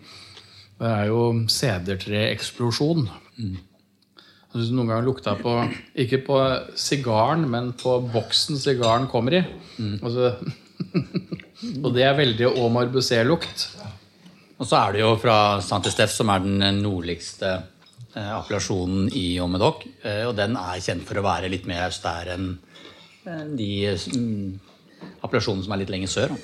Det er jo sedertreeksplosjon. Mm. Hvis du noen gang lukta på Ikke på sigaren, men på boksen sigaren kommer i. Altså, og det er veldig Omar Busset-lukt. Og så er det jo fra Saint-Estef, som er den nordligste appellasjonen i Omedoc. Eh, og den er kjent for å være litt mer austær enn de mm, appellasjonene som er litt lenger sør.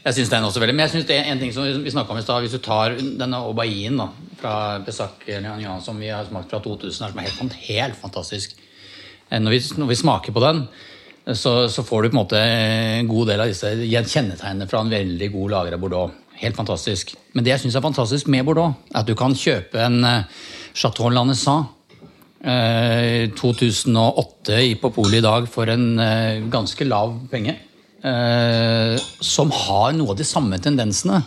Jeg synes den også veldig, Men jeg synes det er en ting som vi om i sted, Hvis du tar denne Aubain da, fra Besak Liagnan, som vi har smakt fra 2000, som er helt, helt fantastisk Eh, når vi, når vi smaker på den, eh, så, så får du på en måte en god del av disse kjennetegnene fra en veldig god lager av Bordeaux. Helt fantastisk. Men det jeg syns er fantastisk med Bordeaux, er at du kan kjøpe en eh, Chateau eh, 2008 i på polet i dag for en eh, ganske lav penge. Eh, som har noe av de samme tendensene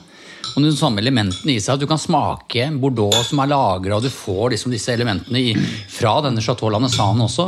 og de samme elementene i seg. At du kan smake Bordeaux som er lagra, og du får liksom disse elementene i, fra denne Chateau Lanessan også,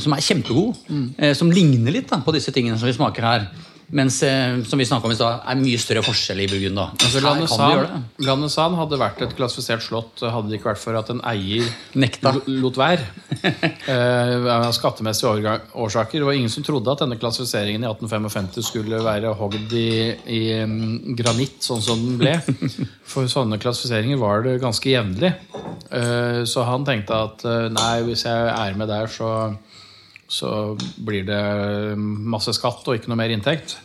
som er kjempegod. Mm. som ligner litt da, på disse tingene som vi smaker her. Mens, eh, som vi om i sted, er mye større forskjell i Burgund. da. Altså. Landesan, Landesan hadde vært et klassifisert slott hadde det ikke vært for at en eier Nekta. lot være. eh, av skattemessige årsaker. Det var ingen som trodde at denne klassifiseringen i 1855 skulle være hogd i, i um, granitt, sånn som den ble. For sånne klassifiseringer var det ganske jevnlig. Eh, så han tenkte at eh, nei, hvis jeg er med der, så så blir det masse skatt og ikke noe mer inntekt.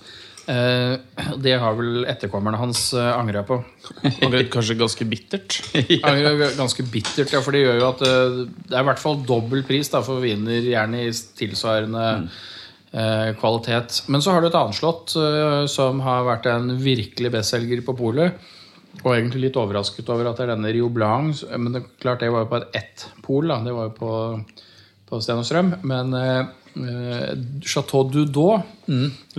Eh, det har vel etterkommerne hans eh, angra på. Angret kanskje ganske bittert. Angret Ganske bittert, ja, for det gjør jo at eh, det er i hvert fall dobbel pris da, for viner, gjerne i tilsvarende eh, kvalitet. Men så har du et annet slott som har vært en virkelig bestselger på polet. Og egentlig litt overrasket over at det er denne Rio Blanc. Men det, klart det var jo på et ett pol. Da. Det var jo på, på Sten og Strøm. Men eh, eh, Chateau Dudot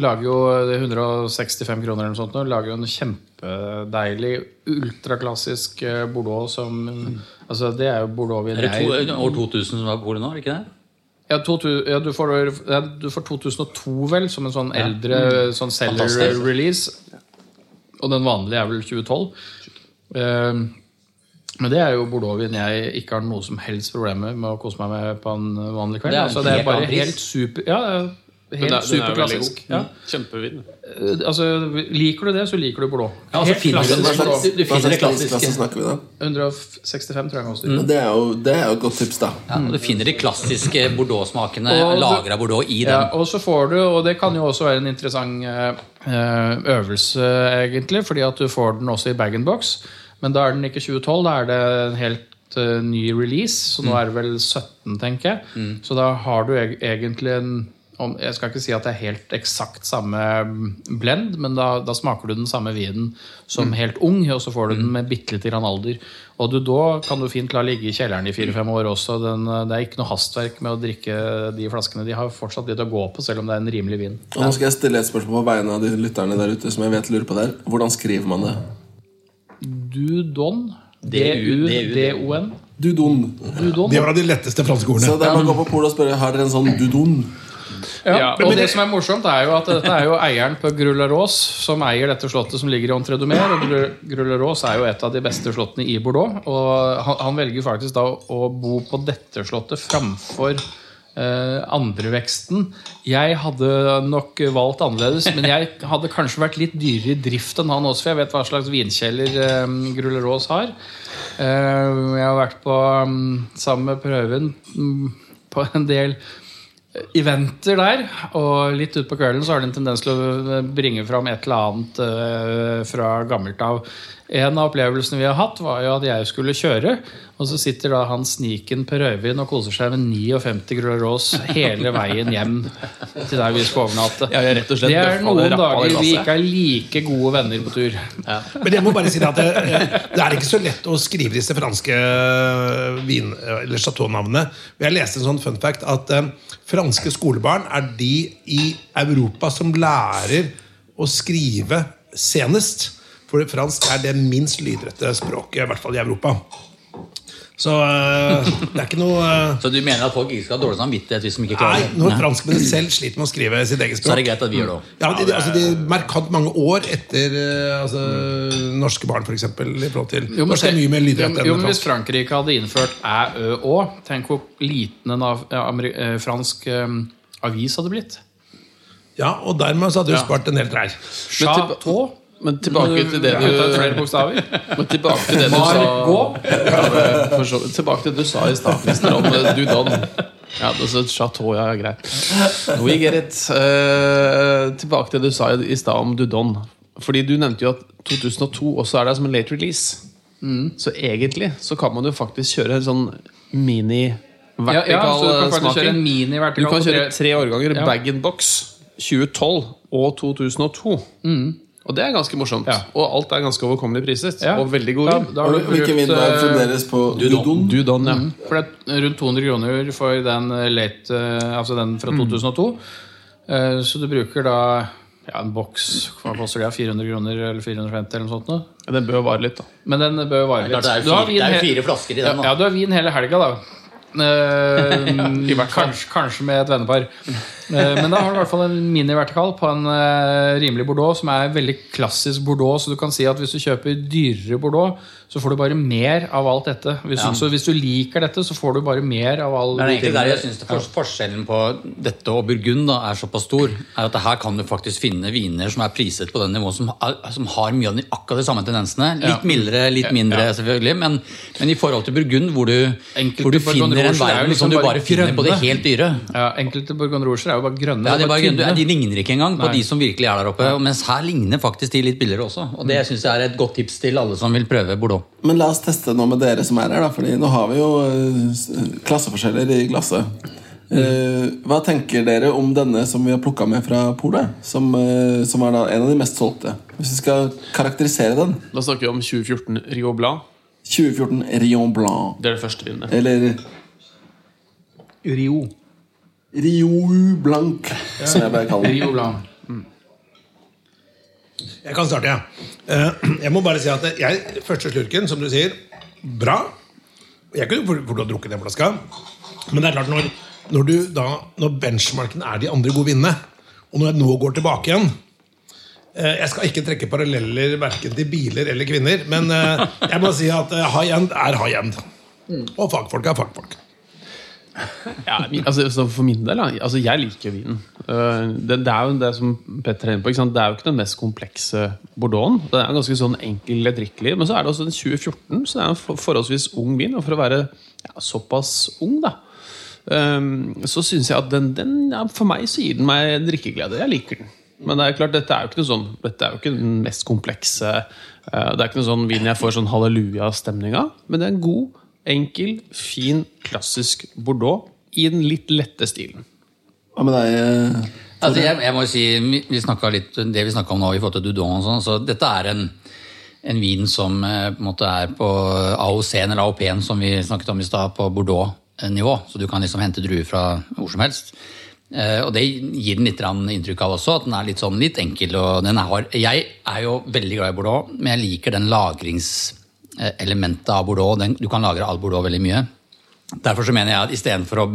lager jo det er 165 kroner eller noe sånt. Lager jo en kjempedeilig, ultraklassisk eh, Bordeaux som Altså, det er jo Bordeaux-vin det to, år 2000 som var polet nå? er det ikke det? ja, to, ja, du, får, ja, du får 2002, vel, som en sånn eldre sånn seller-release. Og den vanlige er vel 2012. Eh, men det er jo Bordeaux-vin jeg ikke har noe som helst problem med å kose meg med på en vanlig kveld. Det er altså, det er bare helt super Ja, helt er- den er superklassisk. Ja. Kjempevin. Eh, Altså, liker du det, så liker du Bordeaux. Ja, altså, Helt finner du- finner det klassiske. snakker vi da? 165 tror jeg Også. Mm. Det er, jo, det er jo et godt tips, da. Ja, du finner de klassiske Bordeaux-smakene lagra Bordeaux i den. Ja, og så får du, og det kan jo også være en interessant eh, eh, øvelse, egentlig, fordi at du får den også i bag-in-box. Men da er den ikke 2012, da er det en helt uh, ny release. Så nå er det vel 17, tenker jeg. Så da har du e egentlig en om, Jeg skal ikke si at det er helt eksakt samme blend, men da, da smaker du den samme vinen som helt ung, og så får du den med bitte lite grann alder. Og du, da kan du fint la ligge i kjelleren i fire-fem år også. Den, eh, det er ikke noe hastverk med å drikke de flaskene. De har fortsatt litt å gå på, selv om det er en rimelig vin. Og nå skal jeg stille et spørsmål på vegne av de lytterne der ute som jeg vet lurer på der. Hvordan skriver man det? Dudon. D-U- D-U-D-O-N. Dudon. Dudon. Det var av de letteste franske Så ordene. det er bare å gå på polet og spørre Har dere en sånn dudon. Ja, Ja, og det som er morsomt, er jo at dette er jo eieren på Grullarås som eier dette slottet som ligger i Entredomer. Og Gru- er jo et av de beste slottene i Bordeaux. Og han, han velger faktisk da å bo på dette slottet framfor eh, andreveksten. Jeg hadde nok valgt annerledes, men jeg hadde kanskje vært litt dyrere i drift enn han også, for jeg vet hva slags vinkjeller eh, Grullarås har. Eh, jeg har vært på, mm, sammen med Prøven mm, på en del eventer der, og litt utpå kvelden så har de en tendens til å bringe fram et eller annet fra gammelt av. En av opplevelsene vi har hatt, var jo at jeg skulle kjøre, og så sitter da han sniken Per Øyvind og koser seg med 59 Grullarås hele veien hjem til der vi skal overnatte. Ja, rett og slett det er noen dager vi ikke er like gode venner på tur. Men jeg må bare si at det, det er ikke så lett å skrive disse franske vin- eller chateau-navnene. Jeg leste en sånn fun fact at eh, franske skolebarn er de i Europa som lærer å skrive senest. For fransk er det minst lydrette språket, i hvert fall i Europa. Så eh, det er ikke noe eh, Så du mener at folk ikke skal ha dårlig samvittighet hvis de ikke klarer det? når franskmennene selv sliter med å skrive sitt eget språk. Så er det greit at vi gjør det òg. ja, de, altså, de Markant mange år etter eh, altså, norske barn, f.eks. I forhold til Jo, men er mye mer lydrette enn jo, men Hvis. Frankrike hadde innført æ, ø, å, tenk hvor liten en av, ja, eh, fransk eh, avis hadde blitt. Ja, og dermed så hadde du spart en hel trær. Chateau. Men tilbake til det du flere bokstaver. Men tilbake til det du sa for Tilbake til det du sa i stad, Christer, om du don. Ja, det er så Chateau, ja, greit. We get it. Uh, tilbake til det du sa i stad om Dudon. Fordi du nevnte jo at 2002 også er der som en late release. Så egentlig så kan man jo faktisk kjøre en sånn mini Ja, ja, så du kan smaking. kjøre en mini Du kan kjøre tre- årganger Ja. bag-in-box 2012 og 2002. Og det er ganske morsomt. Ja. Og alt er ganske overkommelig priset. Ja. Og veldig god vin. Ja, Hvilken vin er eh, fremdeles på dudon? Dudon, ja. For det er rundt 200 kroner for den eh, late eh, Altså den fra 2002. Mm. Så du bruker da ja, en boks Hva koster det? 400 kroner eller 450 eller noe sånt? Nå. Den bør vare litt, da. Men den bør vare litt. det er jo fire, det er vin he- fire flasker i Ja, den. ja, da du har vin hele helga, da. Kanskje, kanskje med et vennepar. Eh, Men da har du i hvert fall en mini-vertikal på en eh, rimelig bordeaux, som er veldig klassisk bordeaux. Så du kan si at hvis du kjøper dyrere bordeaux, så får du bare mer av alt dette. Hvis, du, så hvis du liker dette, så får du bare mer av all Det er egentlig der jeg synes det for, Forskjellen på dette og Burgund da, er såpass stor, er at her kan du faktisk finne viner som er priset på den nivået, som, er- som har mye av de, akkurat de samme tendensene. Litt Ja. mildere, litt mindre, selvfølgelig. Men, men i forhold til Burgund, hvor du, hvor du finner en Rouge er verden liksom som du bare finner på det helt dyre. Ja, Enkelte Bourgogne Rouger er jo bare grønne. Ja, de, bare, grønne. de ligner ikke engang på Nei. de som virkelig er der oppe. Mens her ligner faktisk de litt billigere også. Og det synes jeg er et godt tips til alle som vil prøve Bordeaux. Men la oss teste nå med dere som er her, da, Fordi nå har vi jo eh, klasseforskjeller i glasset. Eh, hva tenker dere om denne som vi har plukka med fra polet? Som, eh, som er da en av de mest solgte. Hvis vi skal karakterisere den. Da snakker vi om 2014 Rio Blanc. 2014 Rion Blanc. Det er det første vinnet. Eller Rio. Rio Blanc, som jeg bare kaller den. Rio Blanc. Jeg kan starte, jeg. Eh, Jeg må bare si at jeg, første slurken, som du sier, bra. Jeg kunne fort har drukket den flaska. Men det er klart, når, når, du da, når benchmarken er de andre gode vinene, og når jeg nå går tilbake igjen eh, Jeg skal ikke trekke paralleller verken til biler eller kvinner, men eh, jeg må si at high end er high end. Og fagfolk er fagfolk. Ja, altså, for min del, altså, jeg liker vinen. Uh, det, det er jo det som Petter er inne på. Det er jo ikke den mest komplekse bordeauxen. Den er ganske sånn enkel, drikkelig. Men så er det også den 2014, så det er en forholdsvis ung vin. Og for å være ja, såpass ung, da, um, så syns jeg at den, den ja, For meg så gir den meg drikkeglede. Jeg liker den. Men det er klart, dette er jo ikke sånn Dette er jo ikke den mest komplekse uh, Det er ikke noe sånn vin jeg får sånn halleluja-stemning av. Men det er en god, enkel, fin, klassisk bordeaux i den litt lette stilen. Hva med deg? Altså, jeg, jeg må si, vi- litt, Det vi snakka om nå i forhold til Dudon, og sånn, så dette er en, en vin som eh, på en måte er på AOC-en eller AOP-en, som vi snakket om i stad, på Bordeaux-nivå. Så du kan liksom hente druer fra hvor som helst. Eh, og det gir den litt grann inntrykk av også, at den er litt sånn litt enkel. og den er, Jeg er jo veldig glad i Bordeaux, men jeg liker den lagringselementet av Bordeaux. Den, du kan lagre all Bordeaux veldig mye. Derfor så mener jeg at istedenfor å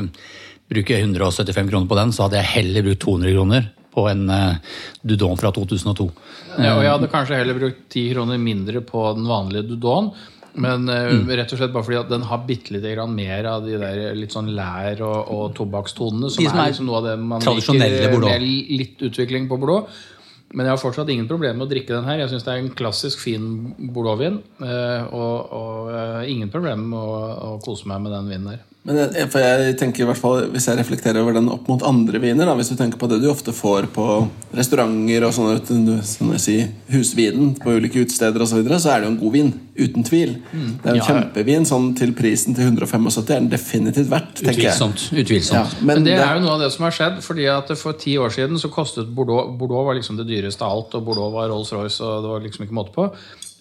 bruke 175 kroner på den, så hadde jeg heller brukt 200 kroner på en uh, Dudon fra 2002. Ja, og jeg hadde kanskje heller brukt 10 kroner mindre på den vanlige Dudon. Men mm. rett og slett bare fordi at den har bitte lite grann mer av de der litt sånn lær- og, og tobakkstonene. Som, som er liksom noe av det man liker med litt utvikling på Bordeaux. Men jeg har fortsatt ingen problemer med å drikke den her. Jeg syns det er en klassisk fin bordeauxvin. eh, Og, og eh, ingen problemer med å, å kose meg med den vinen her. Men jeg, for jeg tenker i hvert fall Hvis jeg reflekterer over den opp mot andre viner da, Hvis du tenker på det du ofte får på restauranter og sånne, sånn si, husvinen på ulike utesteder så, videre, så er det jo en god vin. Uten tvil. Det er jo ja. kjempevin. Sånn til prisen til 175 er den definitivt verdt. jeg. Utvilsomt. Ja, utvilsomt. men, Men det det- er jo noe av det som har skjedd. fordi at For ti år siden så kostet Bordeaux Bordeaux var liksom det dyreste av alt, og Bordeaux var Rolls-Royce. og det var liksom ikke måte på.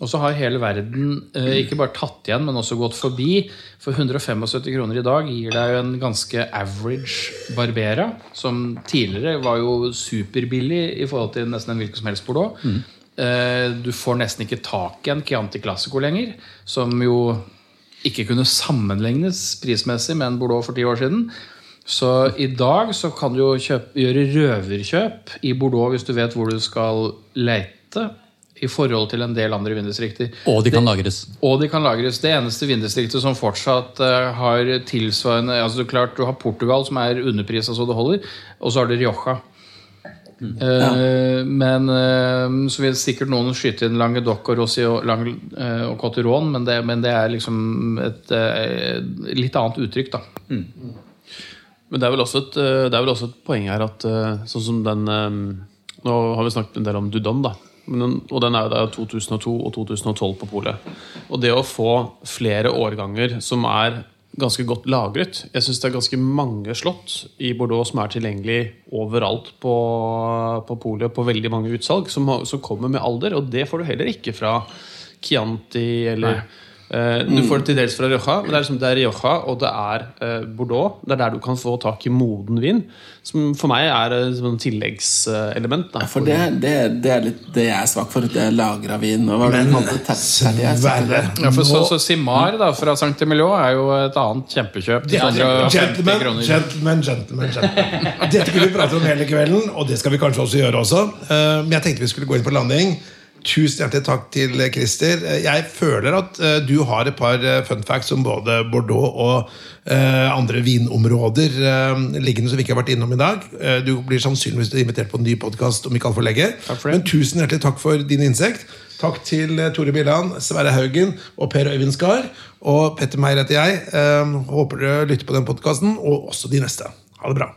Og så har hele verden eh, ikke bare tatt igjen, men også gått forbi. For 175 kroner i dag gir deg jo en ganske average Barbera, som tidligere var jo superbillig i forhold til nesten en hvilken som helst Bordeaux. Eh, du får nesten ikke tak i en Chianti Classico lenger, som jo ikke kunne sammenlignes prismessig med en Bordeaux for ti år siden. Så i dag så kan du jo kjøpe, gjøre røverkjøp i Bordeaux hvis du vet hvor du skal leite, i forhold til en del andre vinddistrikter. Og de kan lagres. Og de kan lagres. Det eneste vinddistriktet som fortsatt eh, har tilsvarende altså klart Du har Portugal, som er underprisa så det holder, og så har du Rioja. Ja. Men eh, så vil sikkert noen skyte inn Languedoc og Rossi og, Lang, eh, og Cotteron, men det, men det er liksom et eh, litt annet uttrykk, da. Men det er vel også et, eh, det er vel også et poeng her at eh, sånn som den eh, Nå har vi snakket en del om Dudon, da. Og den er jo da 2002 og 2012 på polet. Og det å få flere årganger som er ganske godt lagret Jeg syns det er ganske mange slott i Bordeaux som er tilgjengelig overalt på, på polet på veldig mange utsalg, som, som kommer med alder. Og det får du heller ikke fra Chianti eller Eh, Du får det til dels fra Rioja, men det er, liksom, det er Rioja og det er eh, Bordeaux. Det er der du kan få tak i moden vin. Som for meg er et sånn tilleggselement. Da. For det, det, det er litt det jeg er svak for. Det er lagra vin. Og hva Men Sverre Ja, for så, så Simar da, fra Saint Emilio er jo et annet kjempekjøp. til 150 Gentlemen, kroner. gentlemen, gentlemen, gentlemen. Dette kunne vi prate om hele kvelden, og det skal vi kanskje også gjøre også. Eh, Men jeg tenkte vi skulle gå inn på landing. Tusen hjertelig takk til Christer. Eh, Jeg føler at eh, du har et par eh, fun facts om både Bordeaux og andre vinområder liggende som vi ikke har vært innom i dag. Du blir sannsynligvis invitert på en ny podkast om ikke altfor lenge. Men tusen hjertelig takk for din innsikt. Takk til Tore Billand, Sverre Haugen og Per Øyvind Skar. Og Petter Meyer heter jeg. Håper dere lytter på den podkasten, og også de neste. Ha det bra.